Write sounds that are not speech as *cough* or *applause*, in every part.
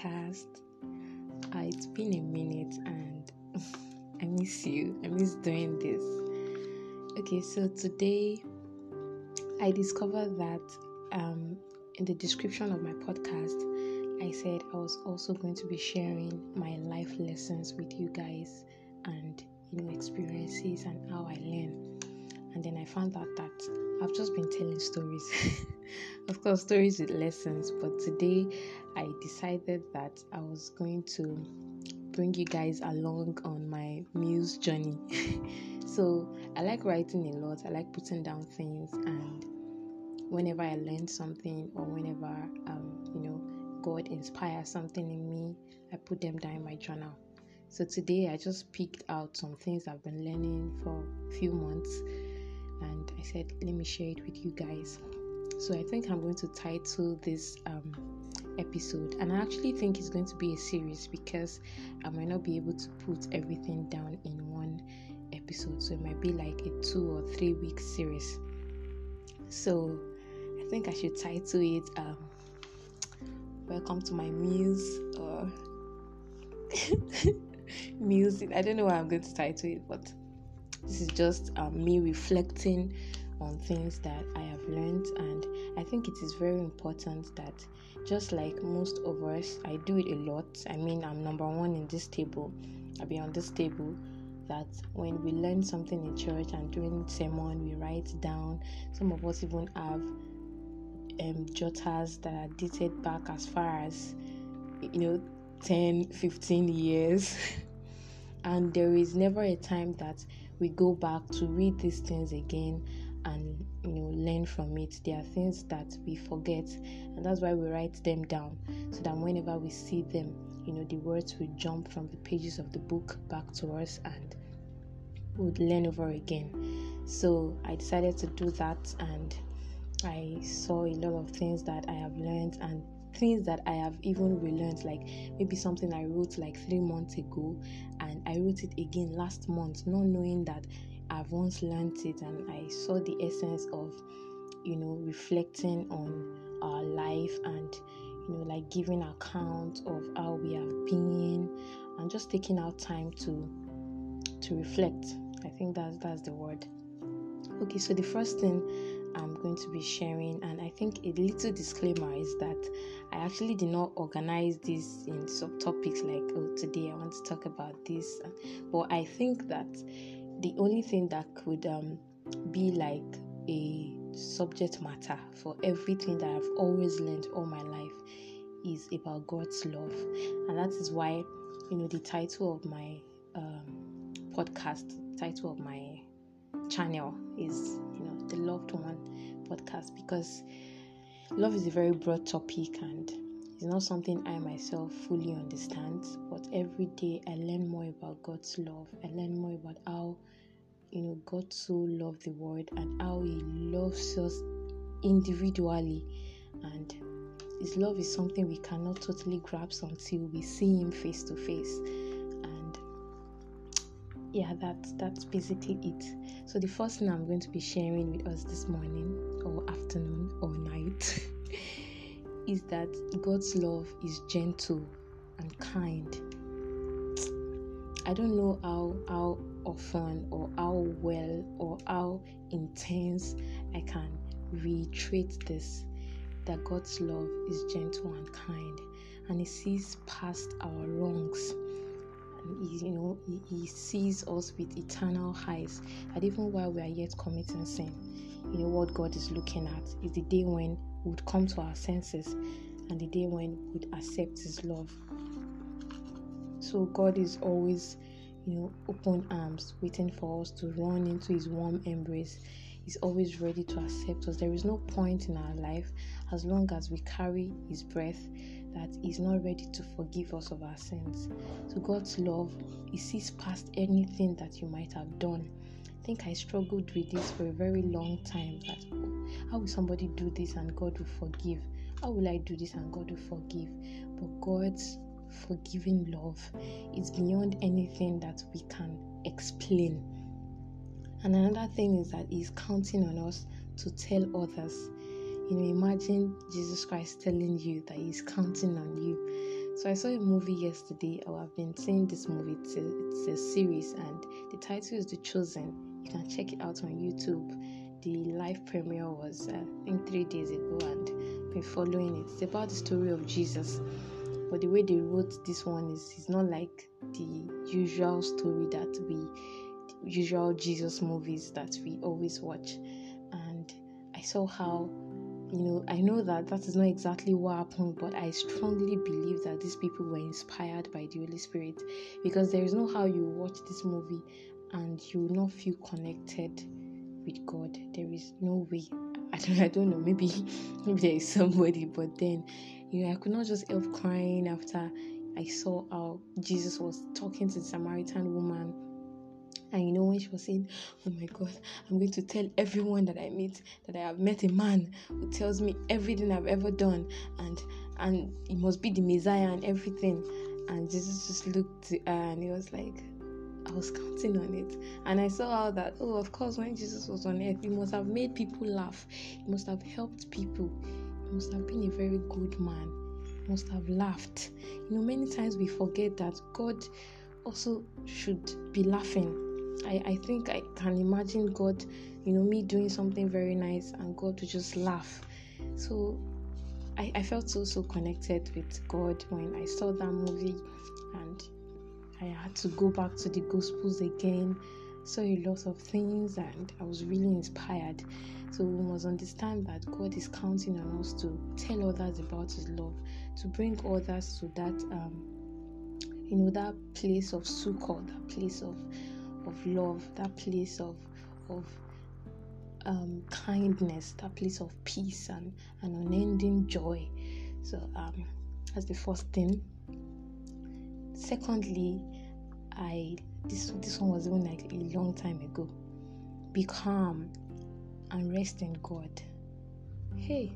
podcast. Uh, it's been a minute and *laughs* I miss you. I miss doing this. Okay, so today I discovered that um, in the description of my podcast, I said I was also going to be sharing my life lessons with you guys and you know experiences and how I learn. And then I found out that I've just been telling stories. *laughs* of course, stories with lessons, but today I decided that I was going to bring you guys along on my muse journey. *laughs* so, I like writing a lot, I like putting down things, and whenever I learn something or whenever um, you know God inspires something in me, I put them down in my journal. So today I just picked out some things I've been learning for a few months and I said let me share it with you guys. So I think I'm going to title this um, episode, and I actually think it's going to be a series because I might not be able to put everything down in one episode, so it might be like a two or three week series. So I think I should title it um, "Welcome to my muse" or *laughs* music. I don't know why I'm going to title it, but this is just um, me reflecting on things that I have learned, and I think it is very important that just like most of us, I do it a lot. I mean, I'm number one in this table, I'll be on this table. That when we learn something in church and during sermon, we write down. Some of us even have um, jotters that are dated back as far as you know 10 15 years *laughs* and there is never a time that we go back to read these things again and you know learn from it. There are things that we forget and that's why we write them down so that whenever we see them you know the words will jump from the pages of the book back to us and would learn over again. So i decided to do that and i saw a lot of things that i have learned and things that I have even relearned, like maybe something I wrote like three months ago, and I wrote it again last month, not knowing that I've once learned it and I saw the essence of, you know, reflecting on our life and, you know, like giving account of how we have been and just taking our time to to reflect. I think that's that's the word. Okay, so the first thing I'm going to be sharing, and I think a little disclaimer is that I actually did not organize this in subtopics like, oh, today I want to talk about this, but I think that the only thing that could um, be like a subject matter for everything that I've always learned all my life is about God's love, and that is why you know the title of my um, podcast, title of my channel is the Loved One podcast because love is a very broad topic and it's not something I myself fully understand. But every day I learn more about God's love. I learn more about how you know God so loved the world and how He loves us individually and His love is something we cannot totally grasp until we see Him face to face. Yeah, that's that's basically it. So the first thing I'm going to be sharing with us this morning or afternoon or night *laughs* is that God's love is gentle and kind. I don't know how how often or how well or how intense I can reiterate this that God's love is gentle and kind and He sees past our wrongs. He, you know, he, he sees us with eternal eyes. And even while we are yet committing sin, you know what God is looking at is the day when we would come to our senses and the day when we would accept His love. So God is always you know, open arms, waiting for us to run into His warm embrace. He's always ready to accept us. There is no point in our life as long as we carry His breath that He's not ready to forgive us of our sins. So, God's love, He sees past anything that you might have done. I think I struggled with this for a very long time that oh, how will somebody do this and God will forgive? How will I do this and God will forgive? But God's forgiving love is beyond anything that we can explain. And another thing is that He's counting on us to tell others. You know, imagine Jesus Christ telling you that He's counting on you So I saw a movie yesterday. Oh, I've been seeing this movie. It's a, it's a series, and the title is The Chosen. You can check it out on YouTube. The live premiere was, uh, I think, three days ago, and been following it. It's about the story of Jesus, but the way they wrote this one is it's not like the usual story that we, usual Jesus movies that we always watch. And I saw how you know, I know that that is not exactly what happened, but I strongly believe that these people were inspired by the Holy Spirit because there is no how you watch this movie and you will not feel connected with God. There is no way. *laughs* I don't, I don't know. Maybe, *laughs* maybe there is somebody, but then, you know, I could not just help crying after I saw how Jesus was talking to the Samaritan woman and you know, when she was saying, Oh my God, I'm going to tell everyone that I meet that I have met a man who tells me everything I've ever done, and and he must be the Messiah and everything. And Jesus just looked and he was like, I was counting on it. And I saw how that, oh, of course, when Jesus was on earth, he must have made people laugh. He must have helped people. He must have been a very good man. He must have laughed. You know, many times we forget that God also should be laughing I, I think I can imagine God, you know, me doing something very nice and God to just laugh. So I, I felt so so connected with God when I saw that movie and I had to go back to the gospels again, saw a lot of things and I was really inspired. So we must understand that God is counting on us to tell others about his love, to bring others to that um you know that place of succor, that place of of love, that place of of um, kindness, that place of peace and an unending joy. So um, that's the first thing. Secondly, I this this one was even like a long time ago. Be calm and rest in God. Hey,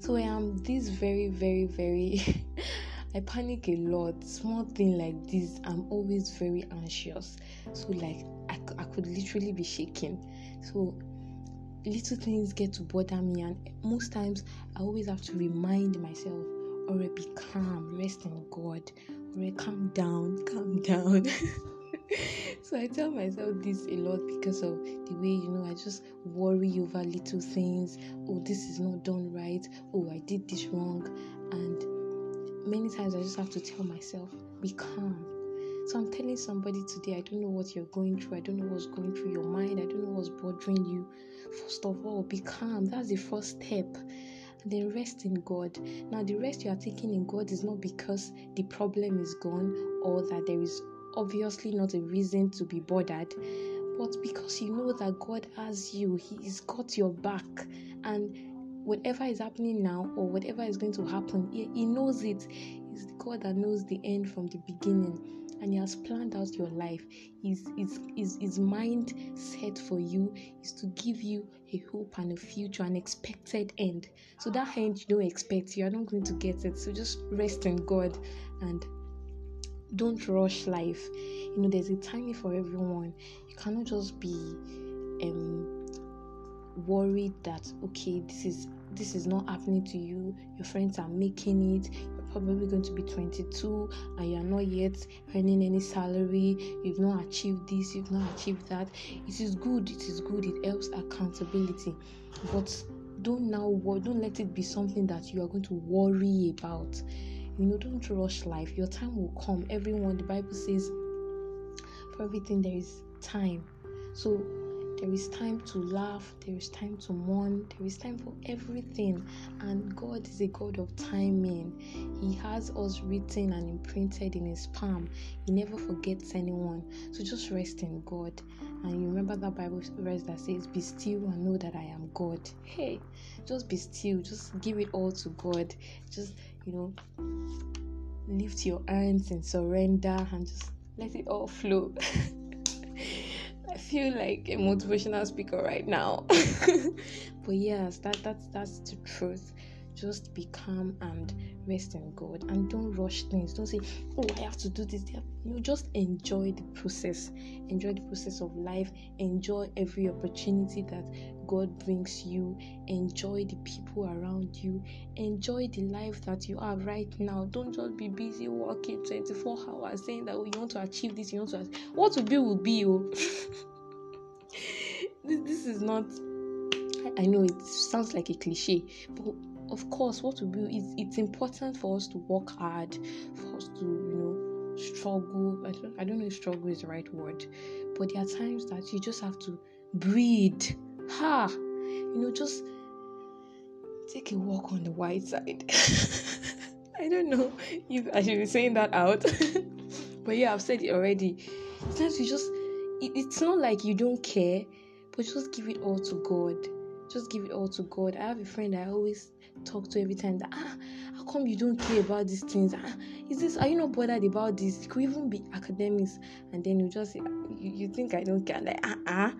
so I am this very very very *laughs* I panic a lot. Small thing like this, I'm always very anxious. So like I, I could literally be shaking. So little things get to bother me, and most times I always have to remind myself, or be calm, rest in God, or calm down, calm *laughs* down. so I tell myself this a lot because of the way you know I just worry over little things. Oh, this is not done right. Oh, I did this wrong, and many times I just have to tell myself, be calm. So I'm telling somebody today, I don't know what you're going through. I don't know what's going through your mind. I don't know what's bothering you. First of all, be calm. That's the first step. And then rest in God. Now, the rest you are taking in God is not because the problem is gone or that there is obviously not a reason to be bothered, but because you know that God has you. He's got your back. And whatever is happening now or whatever is going to happen, he, he knows it. He's the God that knows the end from the beginning and he has planned out your life. His, his, his, his mind set for you is to give you a hope and a future, an expected end. So that end you don't expect, you are not going to get it. So just rest in God and don't rush life. You know, there's a timing for everyone. You cannot just be um worried that okay this is this is not happening to you. Your friends are making it. You're probably going to be 22 and you're not yet earning any salary. You've not achieved this you've not achieved that. It is good it is good it helps accountability. But don't now don't let it be something that you are going to worry about. You know don't rush life. Your time will come. Everyone the bible says for everything there is time. So there is time to laugh, there is time to mourn, there is time for everything. And God is a God of timing. He has us written and imprinted in His palm. He never forgets anyone. So just rest in God. And you remember that Bible verse that says, Be still and know that I am God. Hey, just be still. Just give it all to God. Just, you know, lift your hands and surrender and just let it all flow. *laughs* Feel like a motivational speaker right now. *laughs* but yes, that that's that's the truth. just be calm and rest in God and don't rush things. Don't say, Oh, I have to do this. You just enjoy the process. Enjoy the process of life. Enjoy every opportunity that God brings you. Enjoy the people around you. Enjoy the life that you have right now. Don't just be busy working 24 hours saying that oh, you want to achieve this, you want to what will be will be. Oh. *laughs* this, this is not I know it sounds like a cliche, but of course, what we do is it's important for us to work hard, for us to, you know, struggle. I don't, I don't know if struggle is the right word, but there are times that you just have to breathe. Ha! You know, just take a walk on the white side. *laughs* I don't know if I should be saying that out, *laughs* but yeah, I've said it already. Sometimes you just, it's not like you don't care, but just give it all to God just give it all to God. I have a friend I always talk to every time that ah, how come you don't care about these things? Ah, is this are you not bothered about this? It could even be academics, and then you just you, you think I don't care. Like ah ah,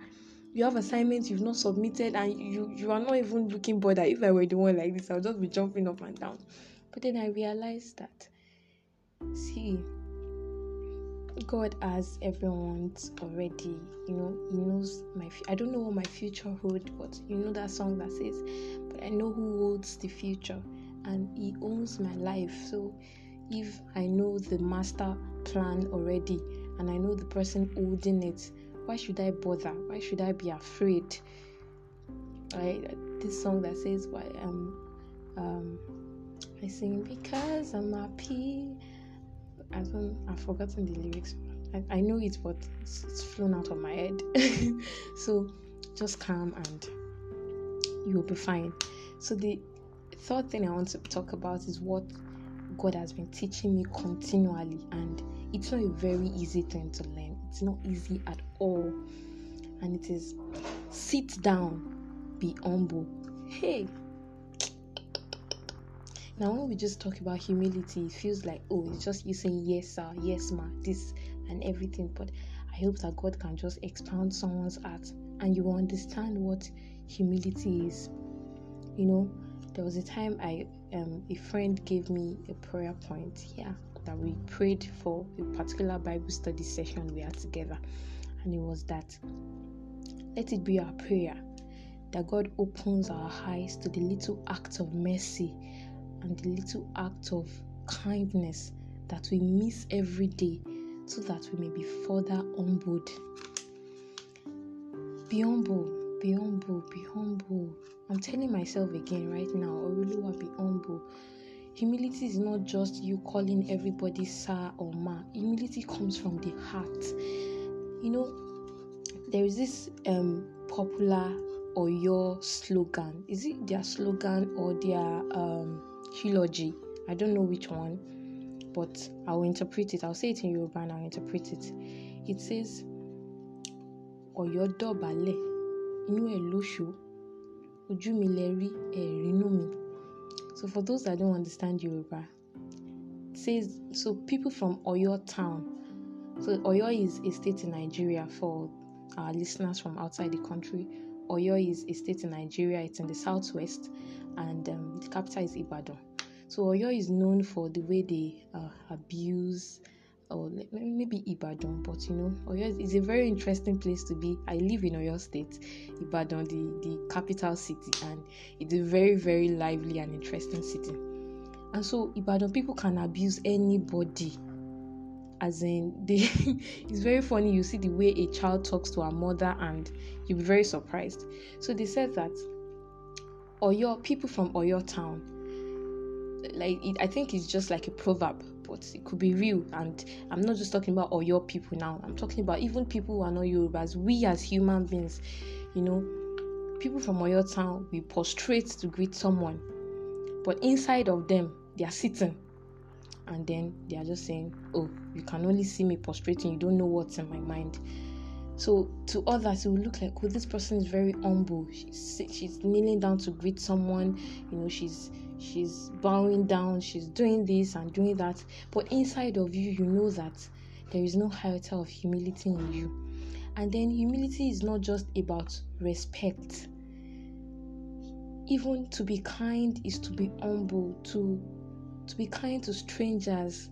you have assignments you've not submitted, and you you are not even looking bothered. If I were the one like this, I'll just be jumping up and down. But then I realized that see God has everyone's already. You know, He knows my. I don't know what my future holds, but you know that song that says, "But I know who holds the future, and He owns my life." So, if I know the master plan already, and I know the person holding it, why should I bother? Why should I be afraid? I This song that says, "Why um um." I sing because I'm happy I don't. I've forgotten the lyrics. I, I know it, but it's, it's flown out of my head. *laughs* so just calm and you'll be fine. So the third thing I want to talk about is what God has been teaching me continually, and it's not a very easy thing to learn. It's not easy at all, and it is sit down, be humble. Hey, now, when we just talk about humility, it feels like, oh, it's just you saying yes, sir, yes, ma, this and everything. But I hope that God can just expound someone's heart and you will understand what humility is. You know, there was a time I um a friend gave me a prayer point here that we prayed for a particular Bible study session we had together, and it was that let it be our prayer that God opens our eyes to the little acts of mercy and the little act of kindness that we miss every day so that we may be further humbled. Be humble, be humble, be humble. I'm telling myself again right now, I really want to be humble. Humility is not just you calling everybody sir or ma. Humility comes from the heart. You know, there is this um, popular or your slogan. Is it their slogan or their um, eulogy. I don't know which one, but I'll interpret it. I'll say it in Yoruba and I'll interpret it. It says, Ọ̀yọ́ dọ̀bálẹ̀, inú ẹ̀ lóṣù, ojú mi ẹ̀ mi. So for those that don't understand Yoruba, it says, so people from Oyo town, so Oyo is a state in Nigeria for our listeners from outside the country. Oyo is a state in Nigeria, it's in the southwest, and um, the capital is Ibadan. So Oyo is known for the way they uh, abuse, or maybe Ibadan, but you know, Oyo is a very interesting place to be. I live in Oyo State, Ibadan, the, the capital city, and it's a very, very lively and interesting city. And so Ibadan people can abuse anybody as in they *laughs* it's very funny you see the way a child talks to a mother and you'll be very surprised so they said that Oyo people from Oyo town. Like it, I think it's just like a proverb, but it could be real. And I'm not just talking about Oyo people now. I'm talking about even people who are not Yorubas. We as human beings, you know, people from Oyo town, we prostrate to greet someone, but inside of them, they are sitting, and then they are just saying, "Oh, you can only see me prostrating. You don't know what's in my mind." So to others, it will look like, oh, this person is very humble. She's she's kneeling down to greet someone. You know, she's she's bowing down. She's doing this and doing that. But inside of you, you know that there is no iota of humility in you. And then humility is not just about respect. even to be kind is to be humble, to to be kind to strangers.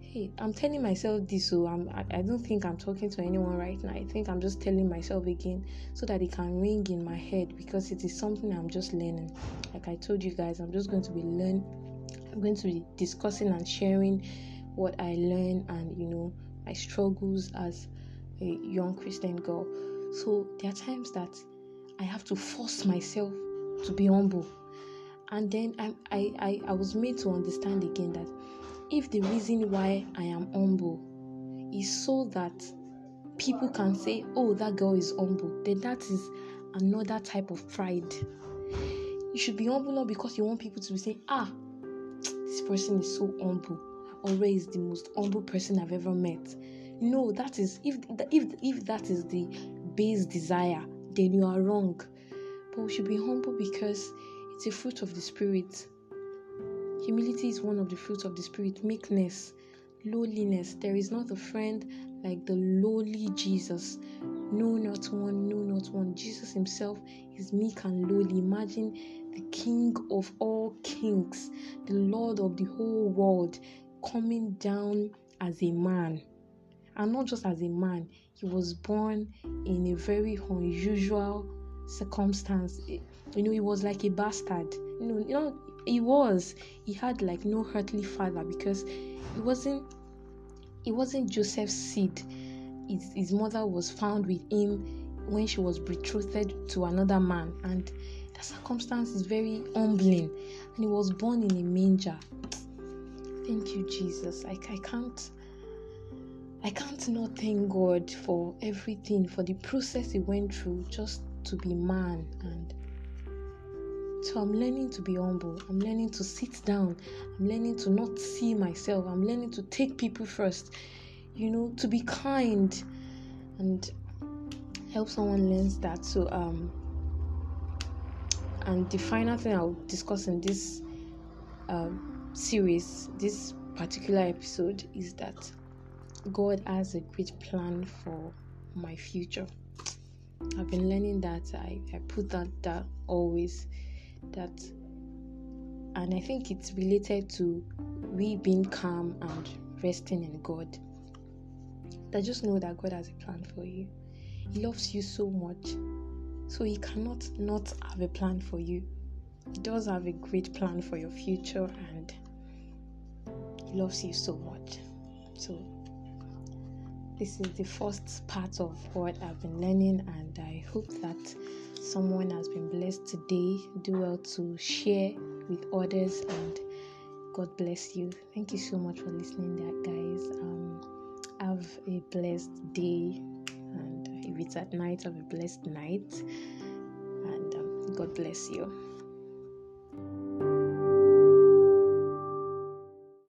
Hey, I'm telling myself this, so I'm I, I don't think I'm talking to anyone right now. I think I'm just telling myself again so that it can ring in my head because it is something I'm just learning. Like I told you guys, I'm just going to be learn I'm going to be discussing and sharing what I learn and you know my struggles as a young Christian girl. So there are times that I have to force myself to be humble. And then I, I, I, I was made to understand again that if the reason why I am humble is so that people can say, oh, that girl is humble, then that is another type of pride. You should be humble not because you want people to be saying, ah, this person is so humble. Always the most humble person I've ever met. No, that is if if if that is the base desire, then you are wrong. But we should be humble because it's a fruit of the spirit. Humility is one of the fruits of the spirit. Meekness, lowliness. There is not a friend like the lowly Jesus. No, not one. No, not one. Jesus Himself is meek and lowly. Imagine the King of all kings, the Lord of the whole world, coming down as a man and not just as a man he was born in a very unusual circumstance you know he was like a bastard. You know you know he was. He had like no earthly father because he wasn't he wasn't joseph's seed. His, his mother was found with him when she was betrothed to another man. And the circumstance is very humbling. And he was born in a manger. Thank you jesus. Like i can't I can't not thank God for everything, for the process He went through just to be man. And so I'm learning to be humble. I'm learning to sit down. I'm learning to not see myself. I'm learning to take people first, you know, to be kind and help someone learn that. So, um, and the final thing I'll discuss in this uh, series, this particular episode, is that God has a great plan for my future. I've been learning that I, I put that that always that and I think it's related to we being calm and resting in God. That just know that God has a plan for you. He loves you so much. So he cannot not have a plan for you. He does have a great plan for your future and he loves you so much. So this is the first part of what I've been learning, and I hope that someone has been blessed today. Do well to share with others, and God bless you. Thank you so much for listening, guys. Um, have a blessed day, and if it's at night, have a blessed night, and um, God bless you.